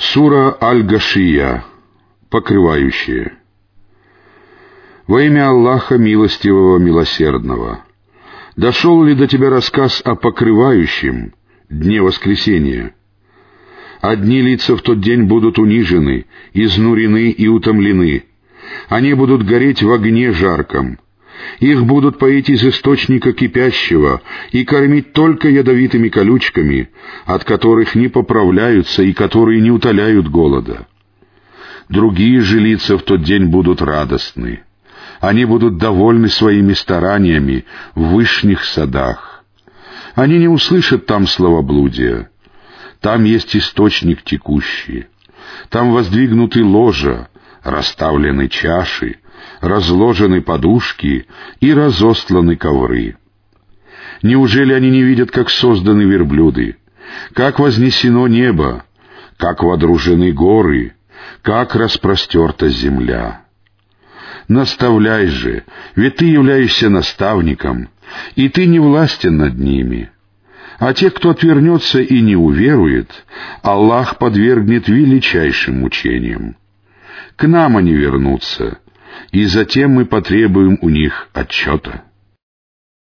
Сура Аль-Гашия, покрывающие. Во имя Аллаха Милостивого Милосердного. Дошел ли до тебя рассказ о покрывающем, дне воскресения? Одни лица в тот день будут унижены, изнурены и утомлены. Они будут гореть в огне жарком — их будут поить из источника кипящего и кормить только ядовитыми колючками, от которых не поправляются и которые не утоляют голода. Другие же лица в тот день будут радостны. Они будут довольны своими стараниями в вышних садах. Они не услышат там словоблудия. Там есть источник текущий. Там воздвигнуты ложа, расставлены чаши, разложены подушки и разостланы ковры. Неужели они не видят, как созданы верблюды, как вознесено небо, как водружены горы, как распростерта земля? Наставляй же, ведь ты являешься наставником, и ты не властен над ними. А те, кто отвернется и не уверует, Аллах подвергнет величайшим мучениям. К нам они вернутся, и затем мы потребуем у них отчета.